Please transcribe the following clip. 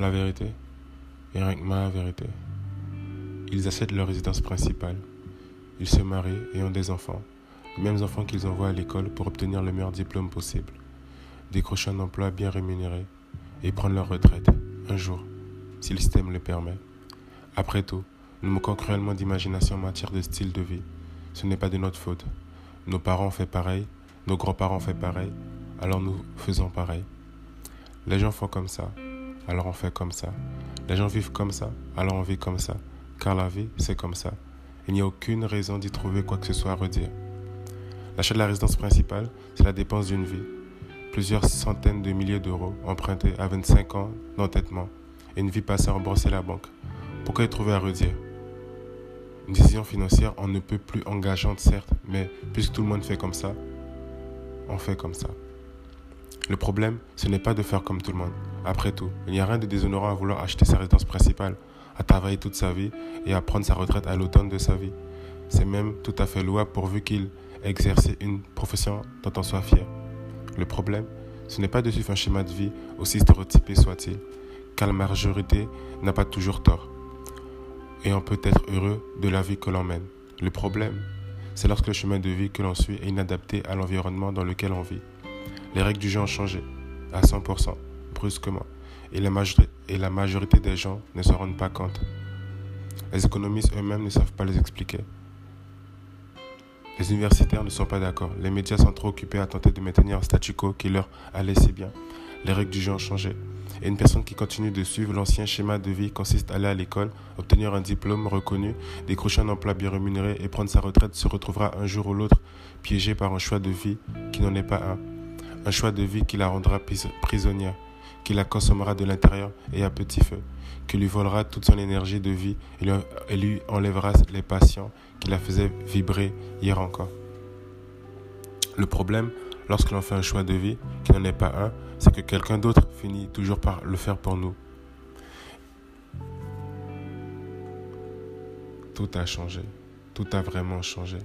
la vérité et rien que ma vérité. Ils achètent leur résidence principale. Ils se marient et ont des enfants, les mêmes enfants qu'ils envoient à l'école pour obtenir le meilleur diplôme possible, décrocher un emploi bien rémunéré et prendre leur retraite, un jour, si le système le permet. Après tout, nous manquons cruellement d'imagination en matière de style de vie. Ce n'est pas de notre faute. Nos parents ont fait pareil, nos grands-parents ont fait pareil, alors nous faisons pareil. Les gens font comme ça, alors on fait comme ça. Les gens vivent comme ça, alors on vit comme ça. Car la vie, c'est comme ça. Il n'y a aucune raison d'y trouver quoi que ce soit à redire. L'achat de la résidence principale, c'est la dépense d'une vie. Plusieurs centaines de milliers d'euros empruntés à 25 ans d'entêtement et une vie passée à rembourser la banque. Pourquoi y trouver à redire? Une décision financière, on ne peut plus engageante, certes, mais puisque tout le monde fait comme ça, on fait comme ça. Le problème, ce n'est pas de faire comme tout le monde. Après tout, il n'y a rien de déshonorant à vouloir acheter sa résidence principale, à travailler toute sa vie et à prendre sa retraite à l'automne de sa vie. C'est même tout à fait louable pourvu qu'il exerce une profession dont on soit fier. Le problème, ce n'est pas de suivre un schéma de vie, aussi stéréotypé soit-il, car la majorité n'a pas toujours tort. Et on peut être heureux de la vie que l'on mène. Le problème, c'est lorsque le chemin de vie que l'on suit est inadapté à l'environnement dans lequel on vit. Les règles du jeu ont changé, à 100%, brusquement, et la, et la majorité des gens ne s'en rendent pas compte. Les économistes eux-mêmes ne savent pas les expliquer. Les universitaires ne sont pas d'accord. Les médias sont trop occupés à tenter de maintenir un statu quo qui leur allait si bien. Les règles du jeu ont changé. Et une personne qui continue de suivre l'ancien schéma de vie consiste à aller à l'école, obtenir un diplôme reconnu, décrocher un emploi bien rémunéré et prendre sa retraite se retrouvera un jour ou l'autre piégé par un choix de vie qui n'en est pas un. Un choix de vie qui la rendra prisonnière, qui la consommera de l'intérieur et à petit feu, qui lui volera toute son énergie de vie et lui enlèvera les passions qui la faisaient vibrer hier encore. Le problème, lorsque l'on fait un choix de vie qui n'en est pas un, c'est que quelqu'un d'autre finit toujours par le faire pour nous. Tout a changé. Tout a vraiment changé.